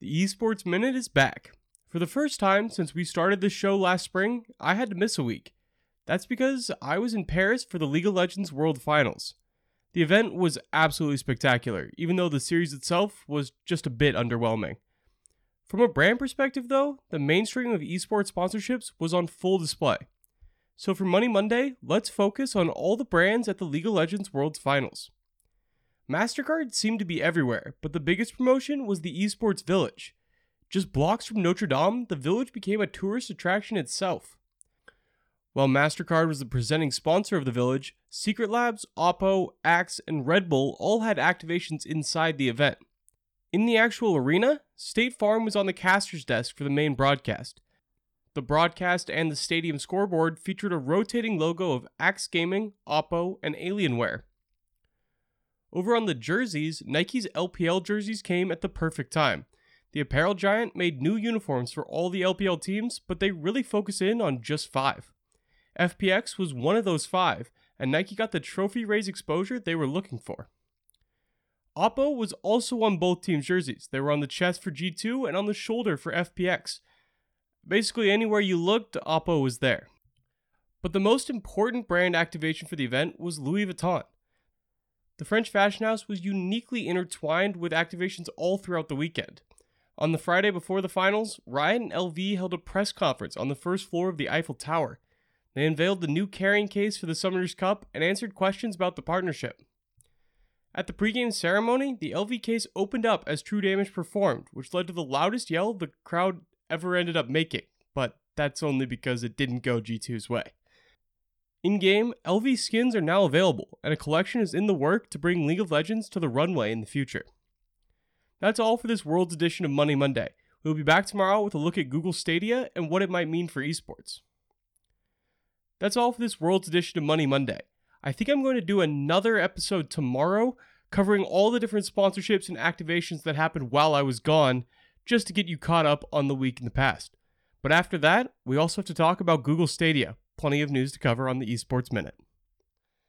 The Esports Minute is back. For the first time since we started this show last spring, I had to miss a week. That's because I was in Paris for the League of Legends World Finals. The event was absolutely spectacular, even though the series itself was just a bit underwhelming. From a brand perspective, though, the mainstream of esports sponsorships was on full display. So for Money Monday, let's focus on all the brands at the League of Legends World Finals. MasterCard seemed to be everywhere, but the biggest promotion was the Esports Village. Just blocks from Notre Dame, the village became a tourist attraction itself. While MasterCard was the presenting sponsor of the village, Secret Labs, Oppo, Axe, and Red Bull all had activations inside the event. In the actual arena, State Farm was on the caster's desk for the main broadcast. The broadcast and the stadium scoreboard featured a rotating logo of Axe Gaming, Oppo, and Alienware. Over on the jerseys, Nike's LPL jerseys came at the perfect time. The apparel giant made new uniforms for all the LPL teams, but they really focus in on just five. FPX was one of those five, and Nike got the trophy raise exposure they were looking for. Oppo was also on both teams' jerseys. They were on the chest for G2 and on the shoulder for FPX. Basically, anywhere you looked, Oppo was there. But the most important brand activation for the event was Louis Vuitton. The French fashion house was uniquely intertwined with activations all throughout the weekend. On the Friday before the finals, Riot and LV held a press conference on the first floor of the Eiffel Tower. They unveiled the new carrying case for the Summoners Cup and answered questions about the partnership. At the pregame ceremony, the LV case opened up as True Damage performed, which led to the loudest yell the crowd ever ended up making, but that's only because it didn't go G2's way. In game, LV skins are now available, and a collection is in the work to bring League of Legends to the runway in the future. That's all for this World's edition of Money Monday. We'll be back tomorrow with a look at Google Stadia and what it might mean for esports. That's all for this World's edition of Money Monday. I think I'm going to do another episode tomorrow covering all the different sponsorships and activations that happened while I was gone, just to get you caught up on the week in the past. But after that, we also have to talk about Google Stadia. Plenty of news to cover on the Esports Minute.